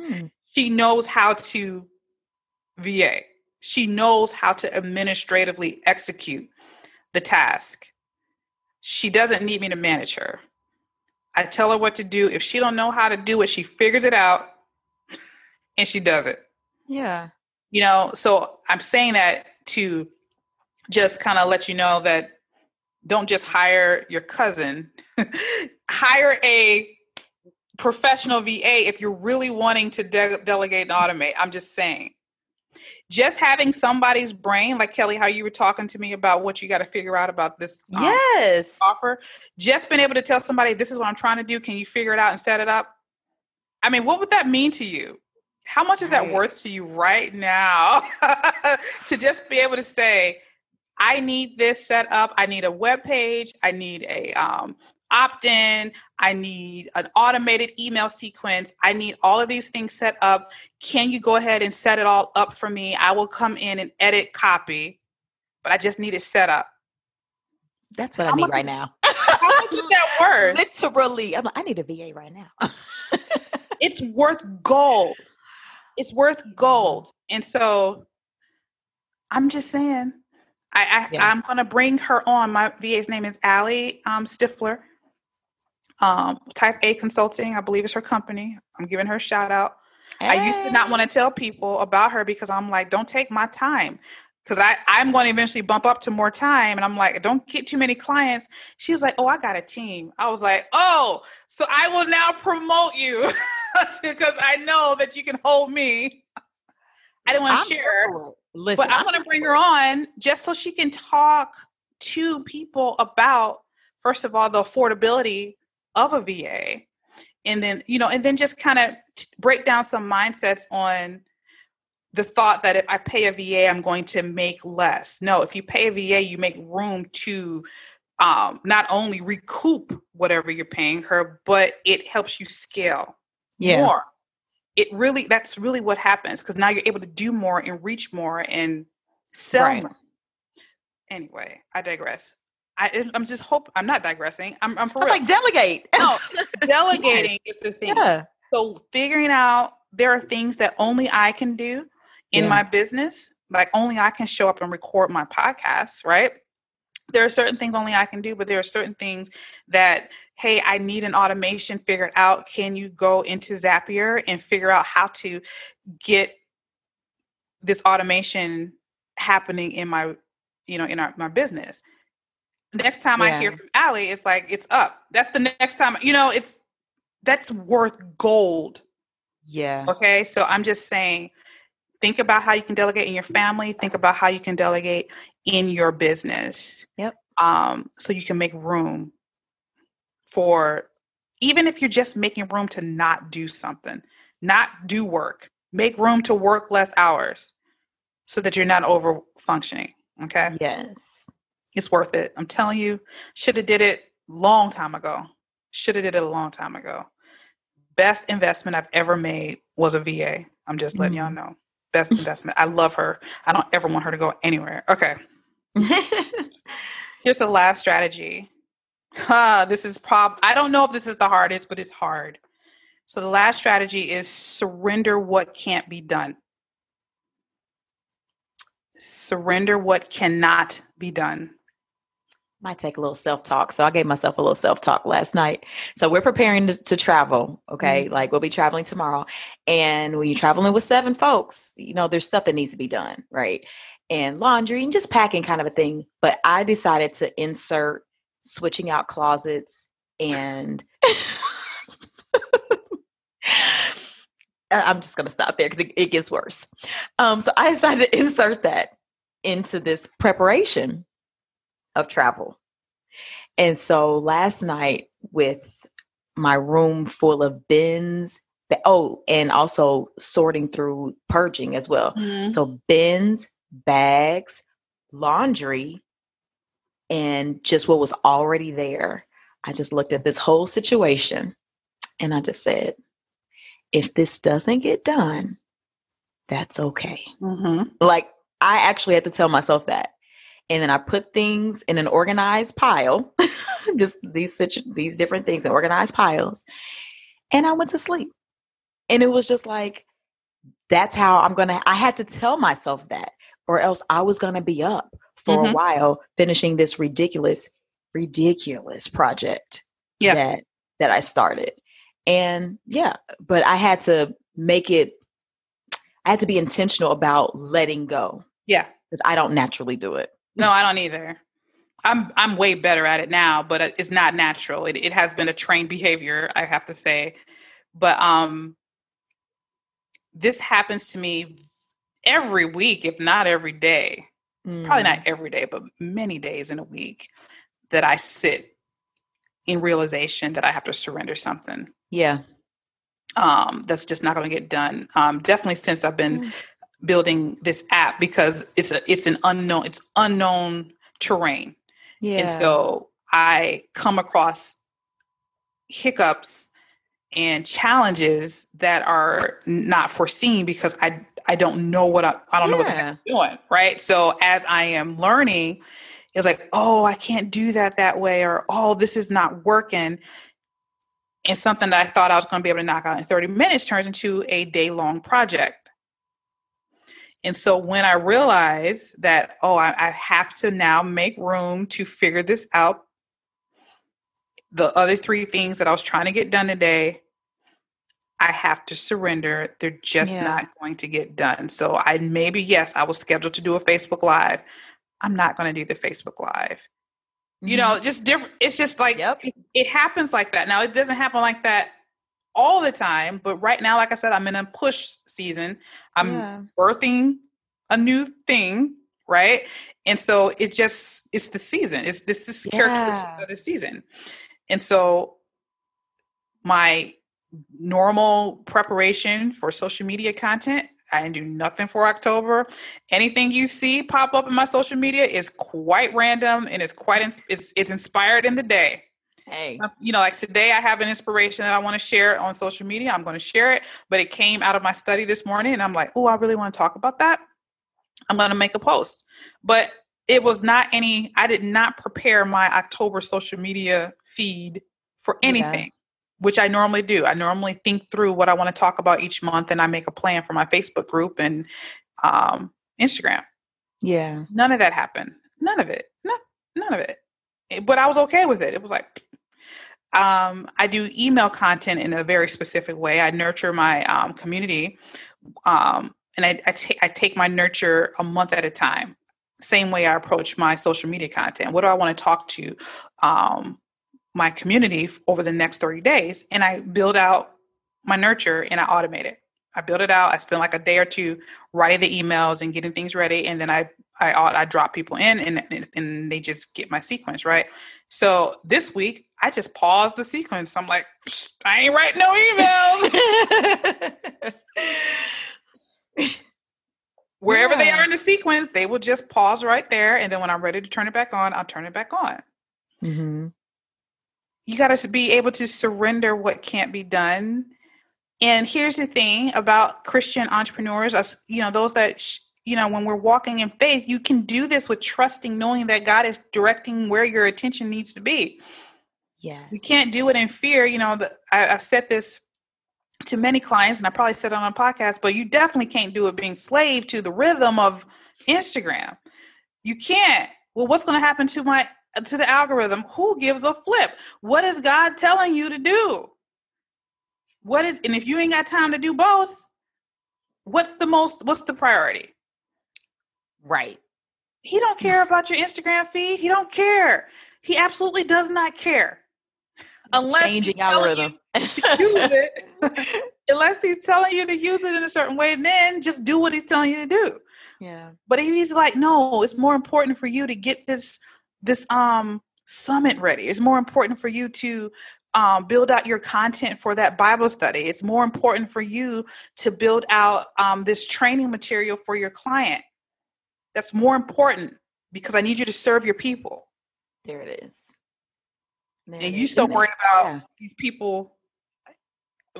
Hmm. she knows how to va she knows how to administratively execute the task. She doesn't need me to manage her. I tell her what to do. If she don't know how to do it she figures it out and she does it. Yeah you know so i'm saying that to just kind of let you know that don't just hire your cousin. Hire a professional va if you're really wanting to de- delegate and automate. I'm just saying. Just having somebody's brain like Keli how you were talking to me about what you got to figure out about this um, yes. offer. Just being able to tell somebody this is what i'm trying to do. Can you figure it out and set it up? I mean what would that mean to you how much is that worth to you right now to just be able to say I need this set up. I need a web page. I need a um, opt in. I need an automated email sequence. I need all of these things set up. Can you go ahead and set it all up for me? I will come in and edit copy, but I just need it set up. That's what how I need right is, now. how much is that worth? Literally, I'm like, I need a VA right now. it's worth gold. It's worth gold. And so I'm just saying, I, I yeah. I'm gonna bring her on. My VA's name is Allie um, Stifler. Um, Type A Consulting, I believe is her company. I'm giving her a shout out. Hey. I used to not want to tell people about her because I'm like, don't take my time. Because I, I'm going to eventually bump up to more time. And I'm like, don't get too many clients. She was like, oh, I got a team. I was like, oh, so I will now promote you because I know that you can hold me. I didn't want to share. Listen, but I want to bring her on just so she can talk to people about, first of all, the affordability of a VA. And then, you know, and then just kind of break down some mindsets on the thought that if I pay a VA, I'm going to make less. No, if you pay a VA, you make room to um, not only recoup whatever you're paying her, but it helps you scale yeah. more it really that's really what happens because now you're able to do more and reach more and sell right. more. Anyway, I digress. I, am just hope I'm not digressing. I'm, I'm for real. like delegate. No, delegating yes. is the thing. Yeah. So figuring out there are things that only I can do in yeah. my business. Like only I can show up and record my podcast, right? there are certain things only I can do, but there are certain things that, hey, I need an automation figured out. Can you go into Zapier and figure out how to get this automation happening in my, you know, in our, my business? Next time yeah. I hear from Allie, it's like it's up. That's the next time, you know, it's that's worth gold. Yeah. Okay. So I'm just saying, think about how you can delegate in your family. Think about how you can delegate in your business. Yep. Um, so you can make room for even if you're just making room to not do something, not do work, make room to work less hours so that you're not over functioning. Okay. Yes. It's worth it. I'm telling you, should have did it long time ago. Should have did it a long time ago. Best investment I've ever made was a VA. I'm just letting mm-hmm. y'all know. Best investment. I love her. I don't ever want her to go anywhere. Okay. Here's the last strategy. Uh, this is prob I don't know if this is the hardest, but it's hard. So the last strategy is surrender what can't be done. Surrender what cannot be done. Might take a little self talk. So I gave myself a little self talk last night. So we're preparing to, to travel. Okay. Mm-hmm. Like we'll be traveling tomorrow. And when you're traveling with seven folks, you know, there's stuff that needs to be done. Right. And laundry and just packing kind of a thing. But I decided to insert switching out closets and I'm just going to stop there because it, it, gets worse. Um, so I decided to insert that into this preparation of travel. And so last night, with my room full of bins, oh, and also sorting through purging as well. Mm-hmm. So bins, bags, laundry, and just what was already there. I just looked at this whole situation and I just said, if this doesn't get done, that's okay. Mm-hmm. Like, I actually had to tell myself that. And then I put things in an organized pile, just these such these different things in organized piles. And I went to sleep. And it was just like, that's how I'm gonna I had to tell myself that, or else I was gonna be up for mm-hmm. a while finishing this ridiculous, ridiculous project yeah. that that I started. And yeah, but I had to make it I had to be intentional about letting go. Yeah. Because I don't naturally do it. No, I don't either. I'm I'm way better at it now, but it's not natural. It it has been a trained behavior, I have to say. But um this happens to me every week, if not every day. Mm. Probably not mm. every day, but many days in a week that I sit in realization that I have to surrender something. Yeah. Um, that's just not going to get done. Um, definitely since I've been mm. Building this app because it's a it's an unknown it's unknown terrain. Yeah. And so I come across hiccups and challenges that are not foreseen because I I don't know what I, I don't yeah. know what I'm doing, right? So as I am learning, it's like, oh, I can't do that that way, or oh, this is not working. And something that I thought I was going to be able to knock out in 30 minutes turns into a day long project. And so when I realize that, oh, I, I have to now make room to figure this out, the other three things that I was trying to get done today, I have to surrender. They're just yeah. not going to get done. So I maybe, yes, I was scheduled to do a Facebook Live. I'm not going to do the Facebook Live. Mm-hmm. You know, just different. It's just like yep. it, it, happens like that. Now, it doesn't happen like that all the time, but right now, like I said, I'm in a push season. I'm yeah. birthing a new thing, right? And so it just, it's the season. It's this, this yeah. characteristic of the season. And so my normal preparation for social media content. I didn't do nothing for October. Anything you see pop up in my social media is quite random and it's quite it's it's inspired in the day. Hey. You know, like today I have an inspiration that I want to share on social media. I'm going to share it, but it came out of my study this morning and I'm like, "Oh, I really want to talk about that." I'm going to make a post. But it was not any I did not prepare my October social media feed for anything which I normally do. I normally think through what I want to talk about each month and I make a plan for my Facebook group and um, Instagram. Yeah. None of that happened. None of it. None, none of it. Eh, but I was okay with it. It was like, um, I do email content in a very specific way. I nurture my um, community. Um, and I, I, t- I take my nurture a month at a time. Same way I approach my social media content. What do I want to talk to? Um, my community over the next 30 days and I build out my nurture and I automate it. I build it out. I spend like a day or two writing the emails and getting things ready, and then I I, I drop people in, and and they just get my sequence right. So this week I just paused the sequence. I'm like, I ain't writing no emails. Wherever yeah. they are in the sequence, they will just pause right there, and then when I'm ready to turn it back on, I'll turn it back on. Mm-hmm you got to be able to surrender what can't be done. And here's the thing about Christian entrepreneurs, us, you know, those that, sh- you know, when we're walking in faith, you can do this with trusting, knowing that God is directing where your attention needs to be. Yeah. You can't do it in fear. You know, the, I, have said this to many clients, and I probably said it on a podcast, but you definitely can't do it being slave to the rhythm of Instagram. You can't. Well, what's going to happen to my to the algorithm. Who gives a flip? What is God telling you to do? What is and if you ain't got time to do both, what's the most what's the priority? Right. He don't care about your Instagram feed. He don't care. He absolutely does not care. Unless changing algorithm. use it. Unless he's telling you to use it in a certain way, then just do what he's telling you to do. Yeah. But if he's like, no, it's more important for you to get this this um summit ready. It's more important for you to um, build out your content for that Bible study. It's more important for you to build out um, this training material for your client. That's more important because I need you to serve your people. There it is. There and you so worried about yeah. these people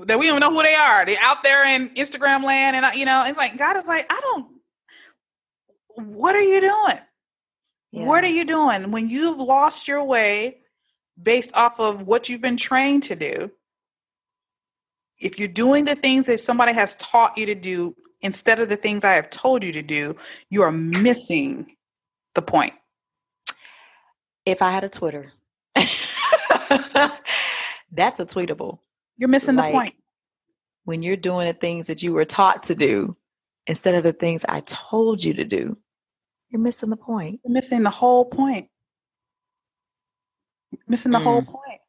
that we don't know who they are. They're out there in Instagram land, and uh, you know, it's like God is like, I don't. What are you doing? Yeah. What are you doing when you've lost your way based off of what you've been trained to do? If you're doing the things that somebody has taught you to do instead of the things I have told you to do, you are missing the point. If I had a Twitter, that's a tweetable. You're missing like, the point. When you're doing the things that you were taught to do instead of the things I told you to do, you're missing the point. You're missing the whole point. You're missing the mm. whole point.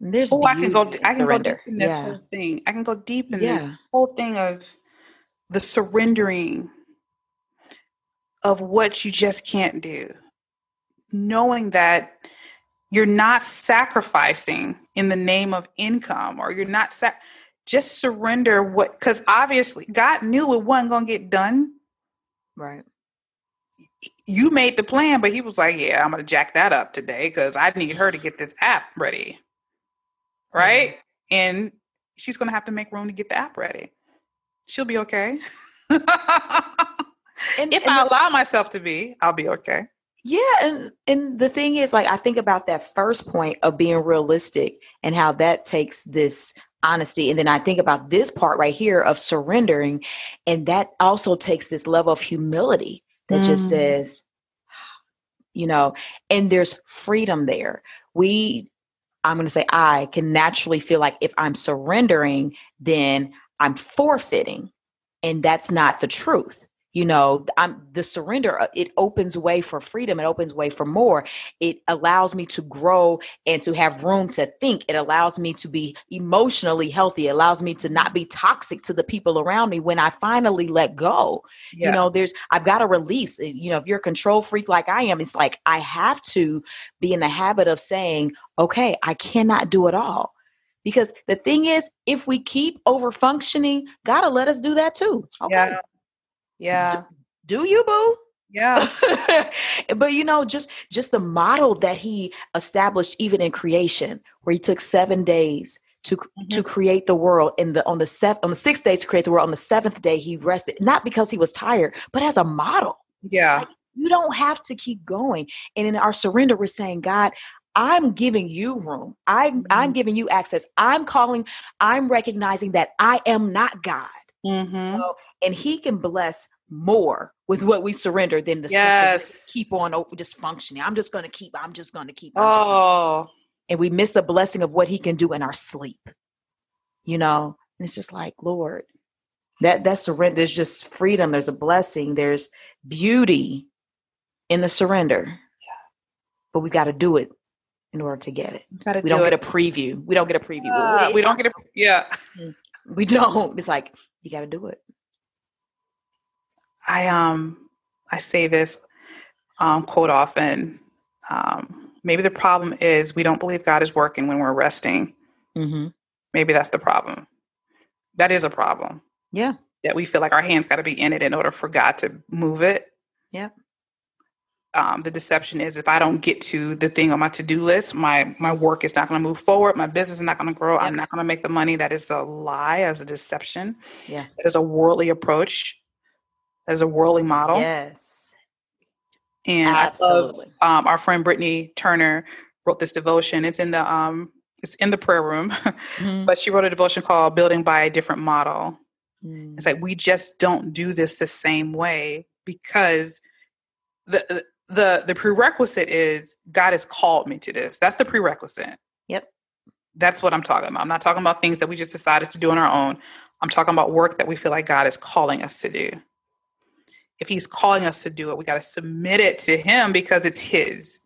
There's oh, I can go. I can surrender. go deep in this yeah. whole thing. I can go deep in yeah. this whole thing of the surrendering of what you just can't do, knowing that you're not sacrificing in the name of income, or you're not sac- just surrender what because obviously God knew it wasn't going to get done. Right you made the plan, but he was like, "Yeah, I'm gonna jack that up today because I need her to get this app ready, right?" Mm-hmm. And she's gonna have to make room to get the app ready. She'll be okay. and, if and I allow myself to be, I'll be okay. Yeah, and and the thing is, like, I think about that first point of being realistic and how that takes this honesty. And then I think about this part right here of surrendering, and that also takes this level of humility that mm. just says, you know, and there's freedom there. We, I'm going to say, I can naturally feel like if I'm surrendering, then I'm forfeiting. And that's not the truth. You know i'm the surrender uh, it opens way for freedom it opens way for more. It allows me to grow and to have room to think. It allows me to be emotionally healthy. It allows me to not be toxic to the people around me when i finally let go. Yeah. you know there's i've got to release. You know if you're a control freak like i am it's like i have to be in the habit of saying okay i cannot do it all because the thing is if we keep over functioning gotta let us do that too okay? yeah yeah. Do, do you, boo? Yeah. but you know, just just the model that he established even in creation, where he took seven days to mm-hmm. to create the world in the on the seventh on the sixth day to create the world on the seventh day he rested not because he was tired but as a model yeah like, you don't have to keep going and in our surrender we're saying god i'm giving you room i mm-hmm. i'm giving you access i'm calling i'm recognizing that i am not god mm-hmm. so, and he can bless more with what we surrender than the yes. keep on just functioning. I'm just going to keep. I'm just going to keep. Oh, and we miss the blessing of what He can do in our sleep. You know, and it's just like Lord, that that surrender. There's just freedom. There's a blessing. There's beauty in the surrender. Yeah. But we got to do it in order to get it. We, we do don't it. get a preview. We don't get a preview. Uh, we don't get a yeah. We don't. It's like you got to do it. I um I say this um, quote often. Um, maybe the problem is we don't believe God is working when we're resting. Mm-hmm. Maybe that's the problem. That is a problem. Yeah. That we feel like our hands got to be in it in order for God to move it. Yeah. Um, the deception is if I don't get to the thing on my to-do list, my my work is not going to move forward. My business is not going to grow. Yep. I'm not going to make the money. That is a lie, as a deception. Yeah, it is a worldly approach as a worldly model. Yes. And Absolutely. I love um, our friend Brittany Turner wrote this devotion. It's in the um, it's in the prayer room, mm-hmm. but she wrote a devotion called "Building by a Different Model." Mm. It's like we just don't do this the same way because the the the prerequisite is God has called me to this. That's the prerequisite. Yep. That's what I'm talking about. I'm not talking about things that we just decided to do on our own. I'm talking about work that we feel like God is calling us to do. If He's calling us to do it, we got to submit it to Him because it's His.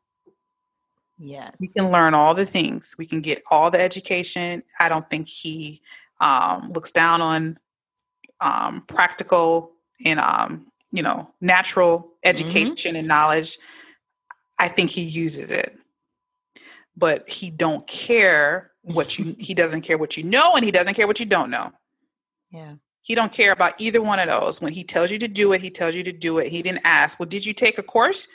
Yes. We can learn all the things. We can get all the education. I don't think He um, looks down on um, practical and um, you know natural mm-hmm. education mm-hmm. and knowledge. I think He uses it, but He don't care what you. he doesn't care what you know, and He doesn't care what you don't know. Yeah. He don't care about either one of those. When he tells you to do it, he tells you to do it. He didn't ask, well, did you take a course?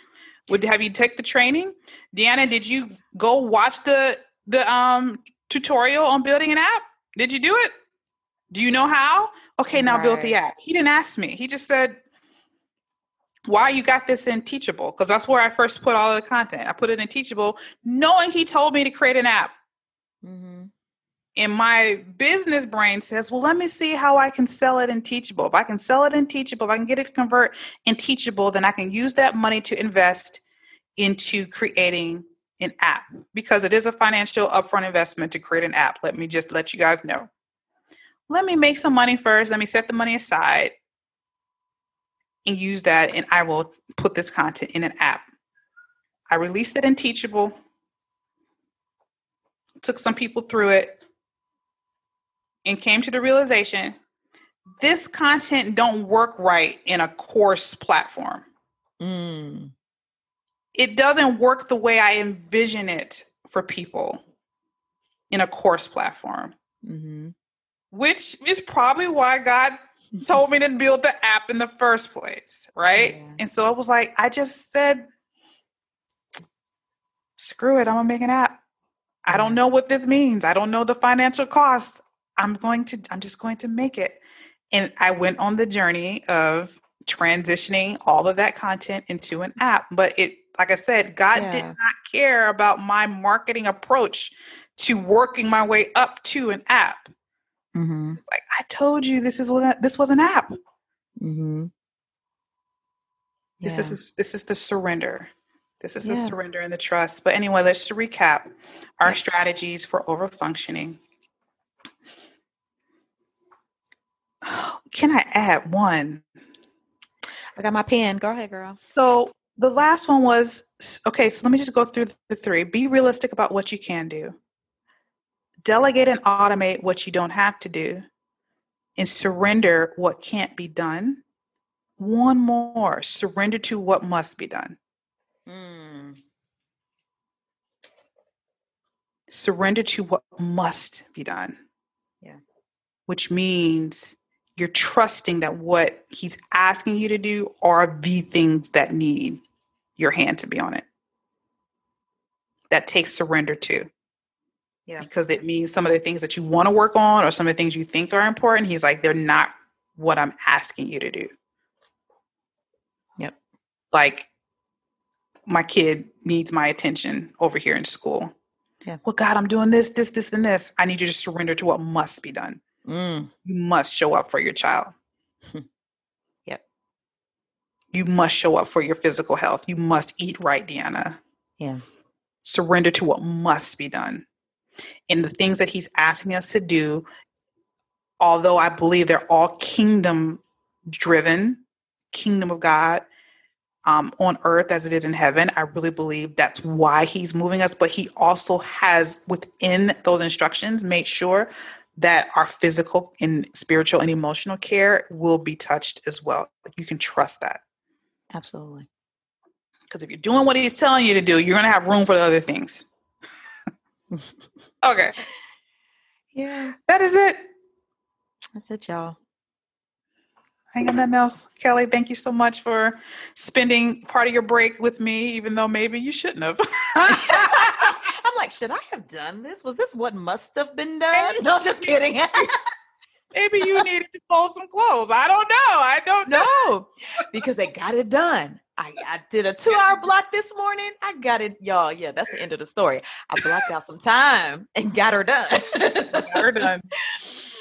Would have you take the training? Deanna, did you go watch the the um tutorial on building an app? Did you do it? Do you know how? Okay, now right. build the app. He didn't ask me. He just said, why you got this in Teachable? Because that's where I first put all the content. I put it in Teachable, knowing he told me to create an app. Mm-hmm and my business brain says, well, let me see how I can sell it in Teachable. If I can sell it in Teachable, if I can get it to convert in Teachable, then I can use that money to invest into creating an app because it is a financial upfront investment to create an app. Let me just let you guys know. Let me make some money first. Let me set the money aside and use that, and I will put this content in an app. I released it in Teachable, took some people through it and came to the realization this content don't work right in a course platform. Mm. It doesn't work the way I envision it for people in a course platform. Mm-hmm. Which is probably why God told me to build the app in the first place, right? Yeah. And so it was like I just said, screw it, I'm gonna make an app. I don't know what this means. I don't know the financial costs. I'm going to, I'm just going to make it. And I went on the journey of transitioning all of that content into an app. But it, like I said, God yeah. did not care about my marketing approach to working my way up to an app. Mm-hmm. Like I told you, this is what this was an app. Mm-hmm. Yeah. This is this is the surrender. This is yeah. the surrender and the trust. But anyway, let's recap our strategies for over functioning. Can I add one? I got my pen. Go ahead, girl. So the last one was okay, so let me just go through the three. Be realistic about what you can do. Delegate and automate what you don't have to do. And surrender what can't be done. One more surrender to what must be done. Mm. Surrender to what must be done. Yeah. Which means you're trusting that what he's asking you to do are the things that need your hand to be on it. That takes surrender too. Yeah. Because it means some of the things that you want to work on or some of the things you think are important, he's like, they're not what I'm asking you to do. Yep. Like my kid needs my attention over here in school. Yeah. Well, God, I'm doing this, this, this, and this. I need you to surrender to what must be done. Mm. You must show up for your child. yep. You must show up for your physical health. You must eat right, Deanna. Yeah. Surrender to what must be done. And the things that he's asking us to do, although I believe they're all kingdom driven, kingdom of God, um, on earth as it is in heaven. I really believe that's why he's moving us, but he also has within those instructions made sure that our physical and spiritual and emotional care will be touched as well. You can trust that. Absolutely. Because if you're doing what he's telling you to do, you're going to have room for the other things. okay. Yeah. That is it. That's it, y'all. I ain't got nothing else. Keli, thank you so much for spending part of your break with me, even though maybe you shouldn't have. I'm like, should I have done this? Was this what must have been done? No, just kidding. Maybe you needed to fold some clothes. I don't know. I don't know. No, because they got it done. I, I did a two hour block this morning. I got it, y'all. Yeah, that's the end of the story. I blocked out some time and got her done. got her done.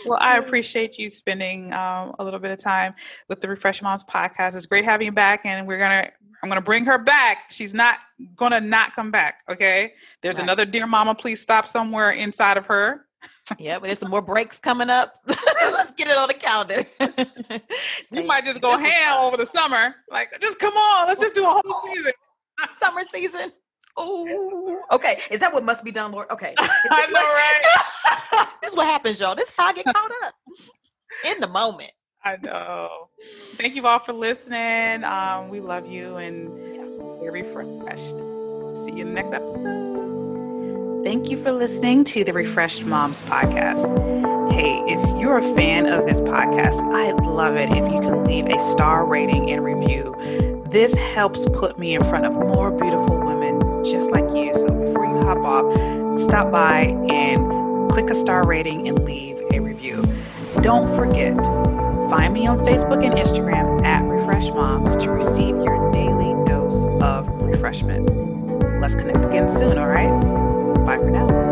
Well, I appreciate you spending um, a little bit of time with the Refresh Moms podcast. It's great having you back, and we're gonna I'm going to bring her back. She's not going to not come back. Okay. There's right. another Dear Mama, please stop somewhere inside of her. Yeah, but there's some more breaks coming up. Let's get it on the calendar. you might just go ham over the summer. Like, just come on, let's just do a whole season. Summer season. Oh, okay. Is that what must be done, Lord? Okay. I know, right? this is what happens, y'all. This is how I get caught up in the moment. I know. Thank you all for listening. Um, we love you and stay refreshed. See you in the next episode. Thank you for listening to the Refreshed Moms podcast. Hey, if you're a fan of this podcast, I'd love it if you can leave a star rating and review. This helps put me in front of more beautiful women just like you. So before you hop off, stop by and click a star rating and leave a review. Don't forget, find me on Facebook and Instagram at Refresh Moms to receive your daily dose of refreshment. Let's connect again soon, all right? Bye for now.